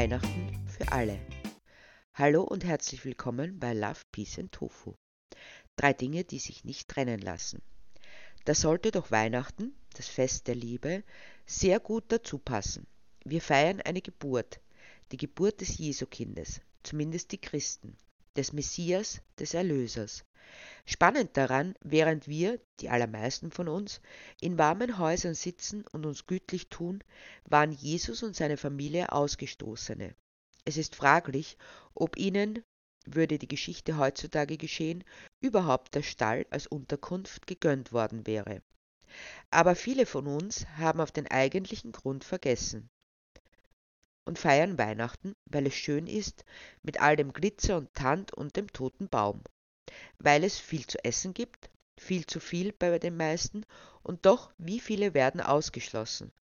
Weihnachten für alle. Hallo und herzlich willkommen bei Love, Peace and Tofu. Drei Dinge, die sich nicht trennen lassen. Da sollte doch Weihnachten, das Fest der Liebe, sehr gut dazu passen. Wir feiern eine Geburt, die Geburt des Jesukindes, zumindest die Christen, des Messias, des Erlösers. Spannend daran, während wir, die allermeisten von uns, in warmen Häusern sitzen und uns gütlich tun, waren Jesus und seine Familie Ausgestoßene. Es ist fraglich, ob ihnen, würde die Geschichte heutzutage geschehen, überhaupt der Stall als Unterkunft gegönnt worden wäre. Aber viele von uns haben auf den eigentlichen Grund vergessen und feiern Weihnachten, weil es schön ist, mit all dem Glitzer und Tand und dem toten Baum weil es viel zu essen gibt, viel zu viel bei den meisten, und doch, wie viele werden ausgeschlossen?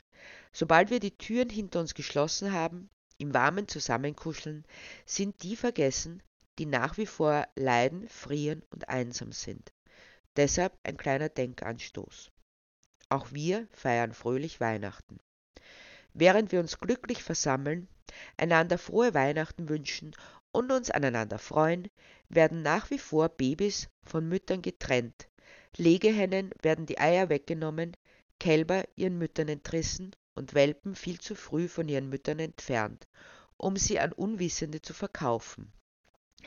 Sobald wir die Türen hinter uns geschlossen haben, im warmen Zusammenkuscheln, sind die vergessen, die nach wie vor leiden, frieren und einsam sind. Deshalb ein kleiner Denkanstoß. Auch wir feiern fröhlich Weihnachten. Während wir uns glücklich versammeln, einander frohe Weihnachten wünschen und uns aneinander freuen, werden nach wie vor Babys von Müttern getrennt, Legehennen werden die Eier weggenommen, Kälber ihren Müttern entrissen und Welpen viel zu früh von ihren Müttern entfernt, um sie an Unwissende zu verkaufen.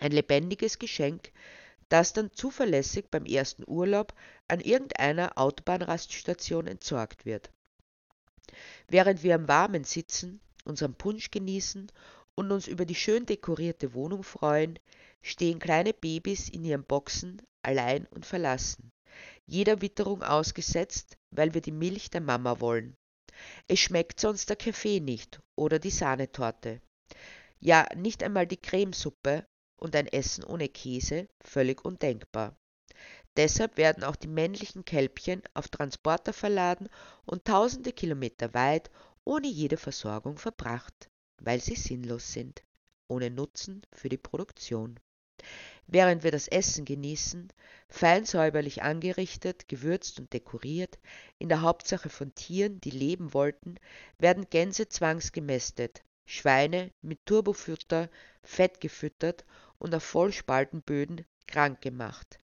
Ein lebendiges Geschenk, das dann zuverlässig beim ersten Urlaub an irgendeiner Autobahnraststation entsorgt wird. Während wir am Warmen sitzen, unseren Punsch genießen und uns über die schön dekorierte Wohnung freuen, stehen kleine Babys in ihren Boxen allein und verlassen, jeder Witterung ausgesetzt, weil wir die Milch der Mama wollen. Es schmeckt sonst der Kaffee nicht oder die Sahnetorte. Ja, nicht einmal die Cremesuppe und ein Essen ohne Käse, völlig undenkbar. Deshalb werden auch die männlichen Kälbchen auf Transporter verladen und tausende Kilometer weit ohne jede Versorgung verbracht weil sie sinnlos sind, ohne Nutzen für die Produktion. Während wir das Essen genießen, fein säuberlich angerichtet, gewürzt und dekoriert, in der Hauptsache von Tieren, die leben wollten, werden Gänse zwangsgemästet, Schweine mit Turbofutter fett gefüttert und auf Vollspaltenböden krank gemacht,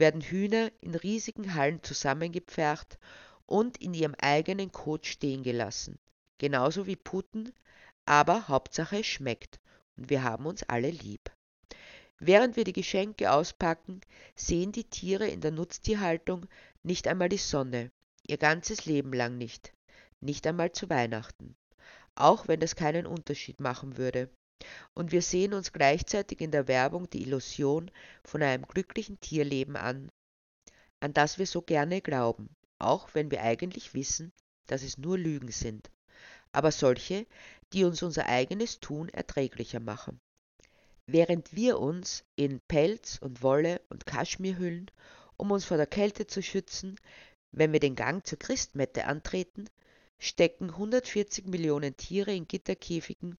werden Hühner in riesigen Hallen zusammengepfercht und in ihrem eigenen Kot stehen gelassen, genauso wie Puten, aber Hauptsache es schmeckt und wir haben uns alle lieb. Während wir die Geschenke auspacken, sehen die Tiere in der Nutztierhaltung nicht einmal die Sonne, ihr ganzes Leben lang nicht, nicht einmal zu Weihnachten, auch wenn das keinen Unterschied machen würde. Und wir sehen uns gleichzeitig in der Werbung die Illusion von einem glücklichen Tierleben an, an das wir so gerne glauben, auch wenn wir eigentlich wissen, dass es nur Lügen sind aber solche, die uns unser eigenes Tun erträglicher machen. Während wir uns in Pelz und Wolle und Kaschmir hüllen, um uns vor der Kälte zu schützen, wenn wir den Gang zur Christmette antreten, stecken 140 Millionen Tiere in Gitterkäfigen,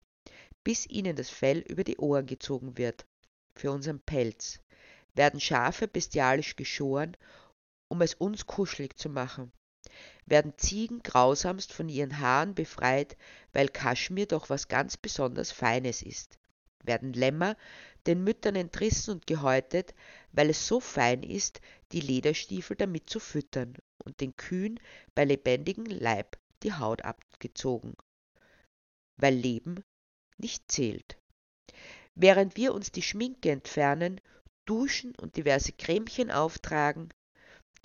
bis ihnen das Fell über die Ohren gezogen wird, für unseren Pelz, werden Schafe bestialisch geschoren, um es uns kuschelig zu machen, werden Ziegen grausamst von ihren Haaren befreit, weil Kaschmir doch was ganz besonders Feines ist, werden Lämmer den Müttern entrissen und gehäutet, weil es so fein ist, die Lederstiefel damit zu füttern, und den Kühen bei lebendigem Leib die Haut abgezogen, weil Leben nicht zählt. Während wir uns die Schminke entfernen, duschen und diverse Cremchen auftragen,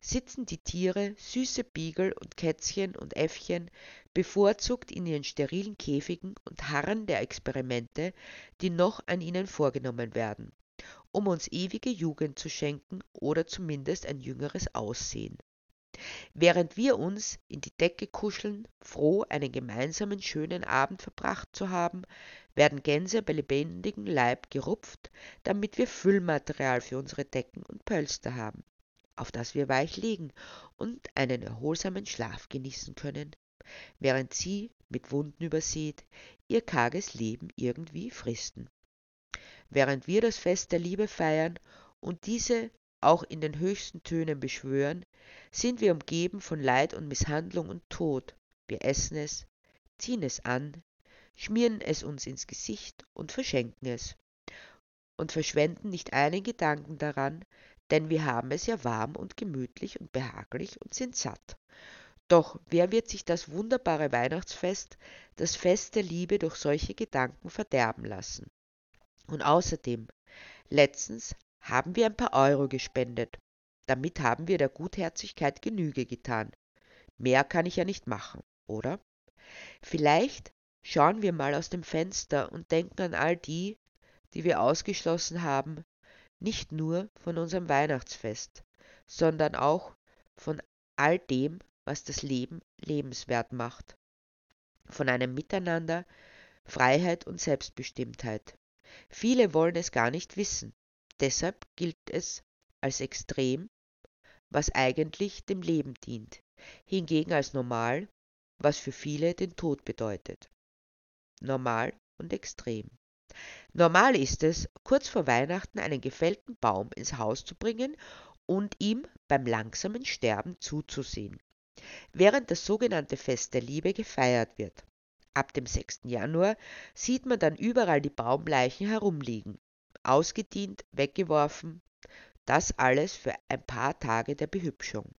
sitzen die Tiere, süße Beagle und Kätzchen und Äffchen, bevorzugt in ihren sterilen Käfigen und harren der Experimente, die noch an ihnen vorgenommen werden, um uns ewige Jugend zu schenken oder zumindest ein jüngeres Aussehen. Während wir uns in die Decke kuscheln, froh, einen gemeinsamen schönen Abend verbracht zu haben, werden Gänse bei lebendigem Leib gerupft, damit wir Füllmaterial für unsere Decken und Pölster haben auf das wir weich liegen und einen erholsamen Schlaf genießen können, während sie, mit Wunden übersät, ihr karges Leben irgendwie fristen. Während wir das Fest der Liebe feiern und diese auch in den höchsten Tönen beschwören, sind wir umgeben von Leid und Misshandlung und Tod. Wir essen es, ziehen es an, schmieren es uns ins Gesicht und verschenken es und verschwenden nicht einen Gedanken daran, denn wir haben es ja warm und gemütlich und behaglich und sind satt. Doch wer wird sich das wunderbare Weihnachtsfest, das Fest der Liebe durch solche Gedanken verderben lassen? Und außerdem, letztens haben wir ein paar Euro gespendet. Damit haben wir der Gutherzigkeit Genüge getan. Mehr kann ich ja nicht machen, oder? Vielleicht schauen wir mal aus dem Fenster und denken an all die, die wir ausgeschlossen haben, nicht nur von unserem Weihnachtsfest, sondern auch von all dem, was das Leben lebenswert macht. Von einem Miteinander, Freiheit und Selbstbestimmtheit. Viele wollen es gar nicht wissen. Deshalb gilt es als extrem, was eigentlich dem Leben dient, hingegen als normal, was für viele den Tod bedeutet. Normal und extrem. Normal ist es, kurz vor Weihnachten einen gefällten Baum ins Haus zu bringen und ihm beim langsamen Sterben zuzusehen, während das sogenannte Fest der Liebe gefeiert wird. Ab dem 6. Januar sieht man dann überall die Baumleichen herumliegen, ausgedient, weggeworfen, das alles für ein paar Tage der Behübschung.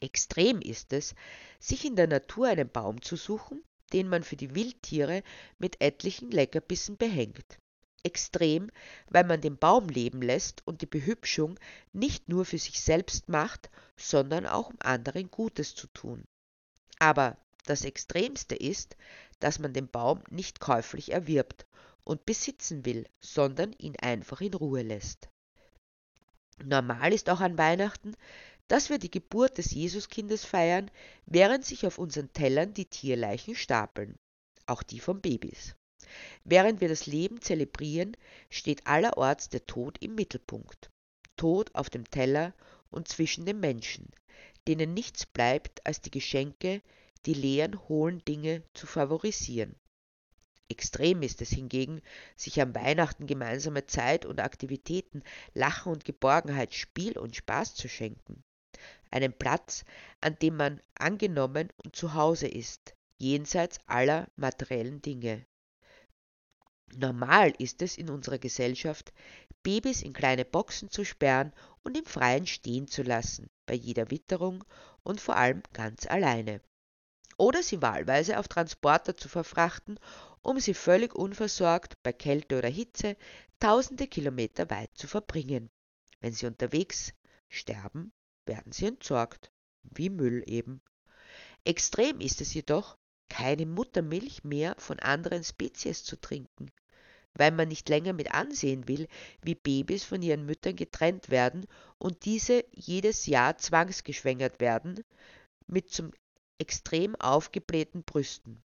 Extrem ist es, sich in der Natur einen Baum zu suchen, den man für die Wildtiere mit etlichen Leckerbissen behängt. Extrem, weil man den Baum leben lässt und die Behübschung nicht nur für sich selbst macht, sondern auch um anderen Gutes zu tun. Aber das Extremste ist, dass man den Baum nicht käuflich erwirbt und besitzen will, sondern ihn einfach in Ruhe lässt. Normal ist auch an Weihnachten, dass wir die Geburt des Jesuskindes feiern, während sich auf unseren Tellern die Tierleichen stapeln, auch die von Babys. Während wir das Leben zelebrieren, steht allerorts der Tod im Mittelpunkt. Tod auf dem Teller und zwischen den Menschen, denen nichts bleibt, als die Geschenke, die leeren, hohlen Dinge zu favorisieren. Extrem ist es hingegen, sich am Weihnachten gemeinsame Zeit und Aktivitäten, Lachen und Geborgenheit, Spiel und Spaß zu schenken einen Platz, an dem man angenommen und zu Hause ist, jenseits aller materiellen Dinge. Normal ist es in unserer Gesellschaft, Babys in kleine Boxen zu sperren und im Freien stehen zu lassen, bei jeder Witterung und vor allem ganz alleine. Oder sie wahlweise auf Transporter zu verfrachten, um sie völlig unversorgt bei Kälte oder Hitze tausende Kilometer weit zu verbringen. Wenn sie unterwegs sterben, werden sie entsorgt, wie Müll eben. Extrem ist es jedoch, keine Muttermilch mehr von anderen Spezies zu trinken, weil man nicht länger mit ansehen will, wie Babys von ihren Müttern getrennt werden und diese jedes Jahr zwangsgeschwängert werden, mit zum extrem aufgeblähten Brüsten.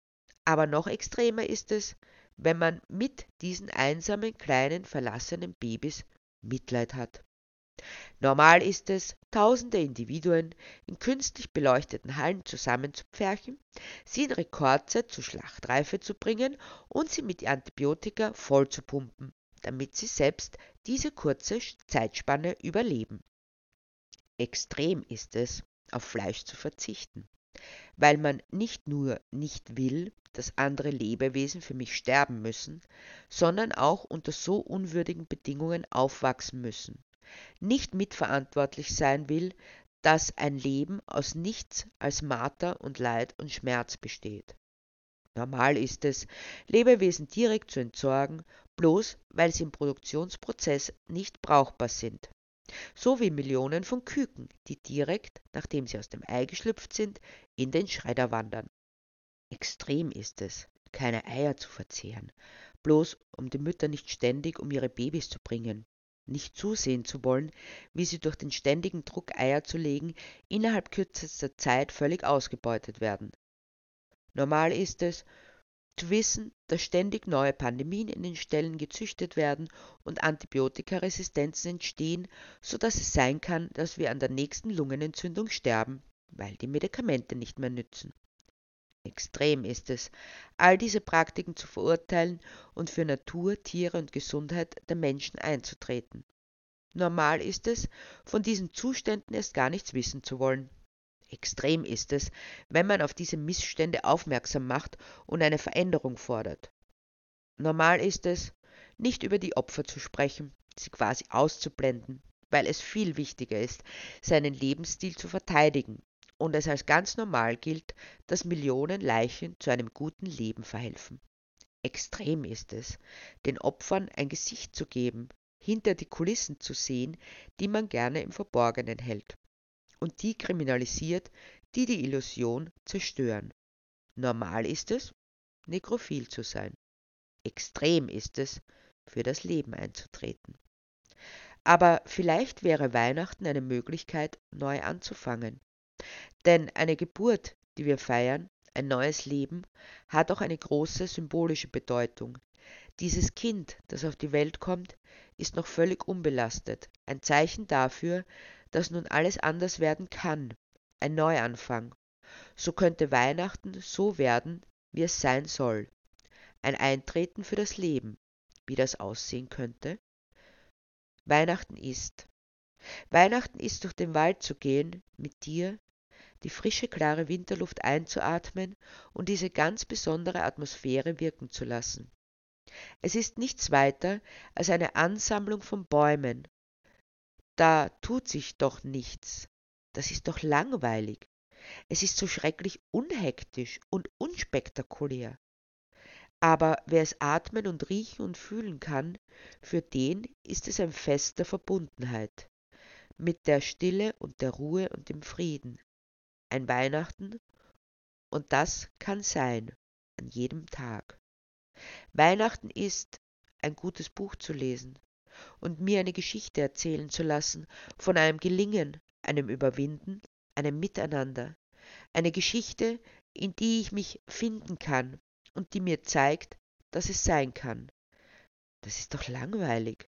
Aber noch extremer ist es, wenn man mit diesen einsamen kleinen verlassenen Babys Mitleid hat. Normal ist es, tausende Individuen in künstlich beleuchteten Hallen zusammenzupferchen, sie in Rekordzeit zur Schlachtreife zu bringen und sie mit Antibiotika vollzupumpen, damit sie selbst diese kurze Zeitspanne überleben. Extrem ist es, auf Fleisch zu verzichten, weil man nicht nur nicht will, dass andere Lebewesen für mich sterben müssen, sondern auch unter so unwürdigen Bedingungen aufwachsen müssen nicht mitverantwortlich sein will, dass ein Leben aus nichts als Marter und Leid und Schmerz besteht. Normal ist es, Lebewesen direkt zu entsorgen, bloß weil sie im Produktionsprozess nicht brauchbar sind. So wie Millionen von Küken, die direkt, nachdem sie aus dem Ei geschlüpft sind, in den Schredder wandern. Extrem ist es, keine Eier zu verzehren, bloß um die Mütter nicht ständig um ihre Babys zu bringen nicht zusehen zu wollen, wie sie durch den ständigen Druck Eier zu legen innerhalb kürzester Zeit völlig ausgebeutet werden. Normal ist es, wissen, dass ständig neue Pandemien in den Ställen gezüchtet werden und Antibiotikaresistenzen entstehen, so dass es sein kann, dass wir an der nächsten Lungenentzündung sterben, weil die Medikamente nicht mehr nützen. Extrem ist es, all diese Praktiken zu verurteilen und für Natur, Tiere und Gesundheit der Menschen einzutreten. Normal ist es, von diesen Zuständen erst gar nichts wissen zu wollen. Extrem ist es, wenn man auf diese Missstände aufmerksam macht und eine Veränderung fordert. Normal ist es, nicht über die Opfer zu sprechen, sie quasi auszublenden, weil es viel wichtiger ist, seinen Lebensstil zu verteidigen und es als ganz normal gilt, dass Millionen Leichen zu einem guten Leben verhelfen. Extrem ist es, den Opfern ein Gesicht zu geben, hinter die Kulissen zu sehen, die man gerne im Verborgenen hält und die kriminalisiert, die die Illusion zerstören. Normal ist es, nekrophil zu sein. Extrem ist es, für das Leben einzutreten. Aber vielleicht wäre Weihnachten eine Möglichkeit, neu anzufangen. Denn eine Geburt, die wir feiern, ein neues Leben, hat auch eine große symbolische Bedeutung. Dieses Kind, das auf die Welt kommt, ist noch völlig unbelastet, ein Zeichen dafür, dass nun alles anders werden kann, ein Neuanfang. So könnte Weihnachten so werden, wie es sein soll. Ein Eintreten für das Leben. Wie das aussehen könnte? Weihnachten ist. Weihnachten ist durch den Wald zu gehen, mit dir, die frische, klare Winterluft einzuatmen und diese ganz besondere Atmosphäre wirken zu lassen. Es ist nichts weiter als eine Ansammlung von Bäumen, da tut sich doch nichts. Das ist doch langweilig. Es ist so schrecklich unhektisch und unspektakulär. Aber wer es atmen und riechen und fühlen kann, für den ist es ein Fest der Verbundenheit, mit der Stille und der Ruhe und dem Frieden. Ein Weihnachten, und das kann sein, an jedem Tag. Weihnachten ist, ein gutes Buch zu lesen, und mir eine Geschichte erzählen zu lassen von einem Gelingen, einem Überwinden, einem Miteinander, eine Geschichte, in die ich mich finden kann und die mir zeigt, dass es sein kann. Das ist doch langweilig.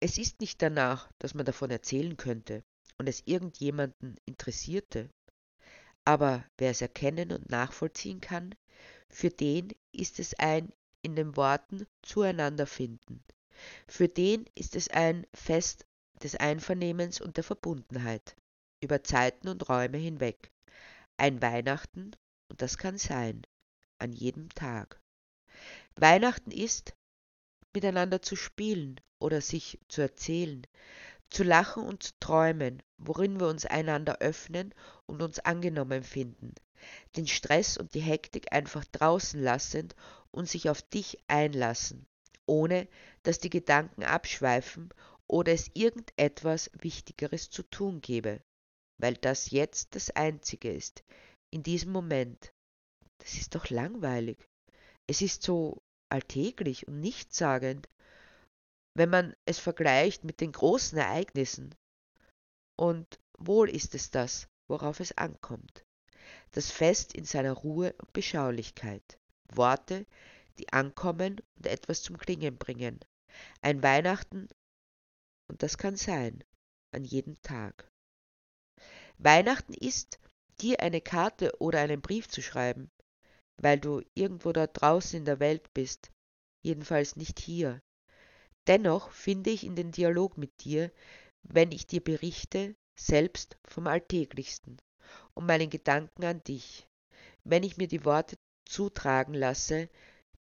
Es ist nicht danach, dass man davon erzählen könnte und es irgendjemanden interessierte. Aber wer es erkennen und nachvollziehen kann, für den ist es ein in den Worten zueinander finden, für den ist es ein Fest des Einvernehmens und der Verbundenheit, über Zeiten und Räume hinweg. Ein Weihnachten, und das kann sein, an jedem Tag. Weihnachten ist, miteinander zu spielen oder sich zu erzählen, zu lachen und zu träumen, worin wir uns einander öffnen und uns angenommen finden, den Stress und die Hektik einfach draußen lassend und sich auf dich einlassen, ohne dass die Gedanken abschweifen oder es irgendetwas Wichtigeres zu tun gäbe, weil das jetzt das Einzige ist, in diesem Moment. Das ist doch langweilig. Es ist so alltäglich und nichtssagend, wenn man es vergleicht mit den großen Ereignissen. Und wohl ist es das, worauf es ankommt. Das Fest in seiner Ruhe und Beschaulichkeit. Worte, die ankommen und etwas zum Klingen bringen. Ein Weihnachten, und das kann sein, an jedem Tag. Weihnachten ist, dir eine Karte oder einen Brief zu schreiben, weil du irgendwo da draußen in der Welt bist, jedenfalls nicht hier. Dennoch finde ich in den Dialog mit dir, wenn ich dir berichte, selbst vom Alltäglichsten und meinen Gedanken an dich, wenn ich mir die Worte zutragen lasse,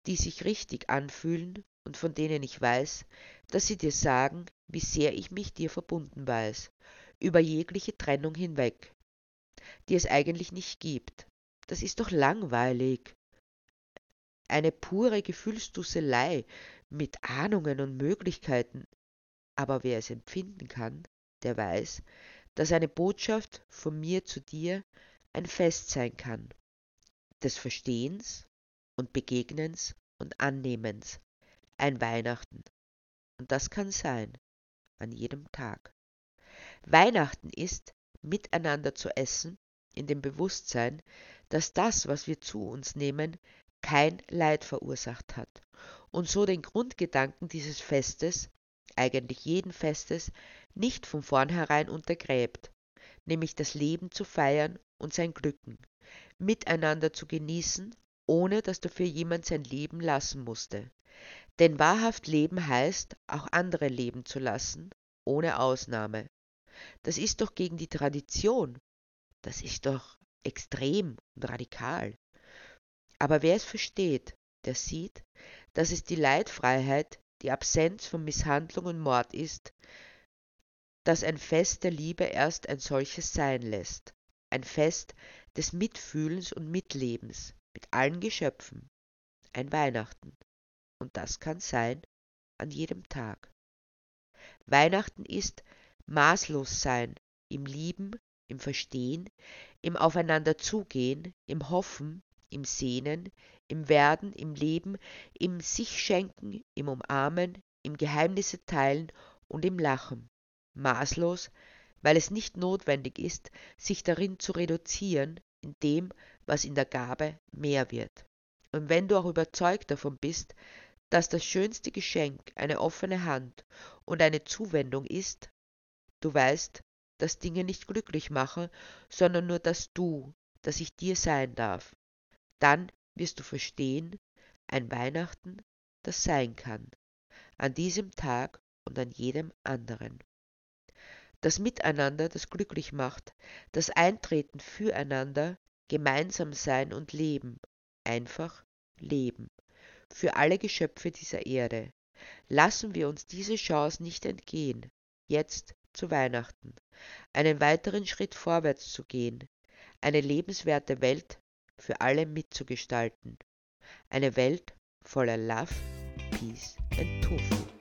die sich richtig anfühlen und von denen ich weiß, dass sie dir sagen, wie sehr ich mich dir verbunden weiß, über jegliche Trennung hinweg, die es eigentlich nicht gibt. Das ist doch langweilig. Eine pure Gefühlsdusselei mit Ahnungen und Möglichkeiten. Aber wer es empfinden kann, der weiß, dass eine Botschaft von mir zu dir ein Fest sein kann, des Verstehens und Begegnens und Annehmens, ein Weihnachten. Und das kann sein, an jedem Tag. Weihnachten ist, miteinander zu essen, in dem Bewusstsein, dass das, was wir zu uns nehmen, kein Leid verursacht hat und so den Grundgedanken dieses Festes, eigentlich jeden Festes, nicht von vornherein untergräbt, nämlich das Leben zu feiern und sein Glücken, miteinander zu genießen, ohne dass dafür jemand sein Leben lassen musste. Denn wahrhaft Leben heißt, auch andere leben zu lassen, ohne Ausnahme. Das ist doch gegen die Tradition. das ist doch extrem und radikal. Aber wer es versteht, der sieht, dass es die Leitfreiheit, die Absenz von Misshandlung und Mord ist, dass ein Fest der Liebe erst ein solches sein lässt, ein Fest des Mitfühlens und Mitlebens mit allen Geschöpfen, ein Weihnachten. Und das kann sein an jedem Tag. Weihnachten ist maßlos sein im Lieben, im Verstehen, im Aufeinander zugehen, im Hoffen, im Sehnen, im Werden, im Leben, im sich schenken, im Umarmen, im Geheimnisse teilen und im Lachen. Maßlos, weil es nicht notwendig ist, sich darin zu reduzieren, in dem, was in der Gabe mehr wird. Und wenn du auch überzeugt davon bist, dass das schönste Geschenk eine offene Hand und eine Zuwendung ist, du weißt, dass Dinge nicht glücklich machen, sondern nur das Du, das ich dir sein darf, dann wirst du verstehen, ein Weihnachten, das sein kann, an diesem Tag und an jedem anderen. Das Miteinander, das glücklich macht, das Eintreten füreinander, gemeinsam sein und leben, einfach leben, für alle Geschöpfe dieser Erde. Lassen wir uns diese Chance nicht entgehen, jetzt zu Weihnachten, einen weiteren Schritt vorwärts zu gehen, eine lebenswerte Welt für alle mitzugestalten. Eine Welt voller Love, Peace and Tofu.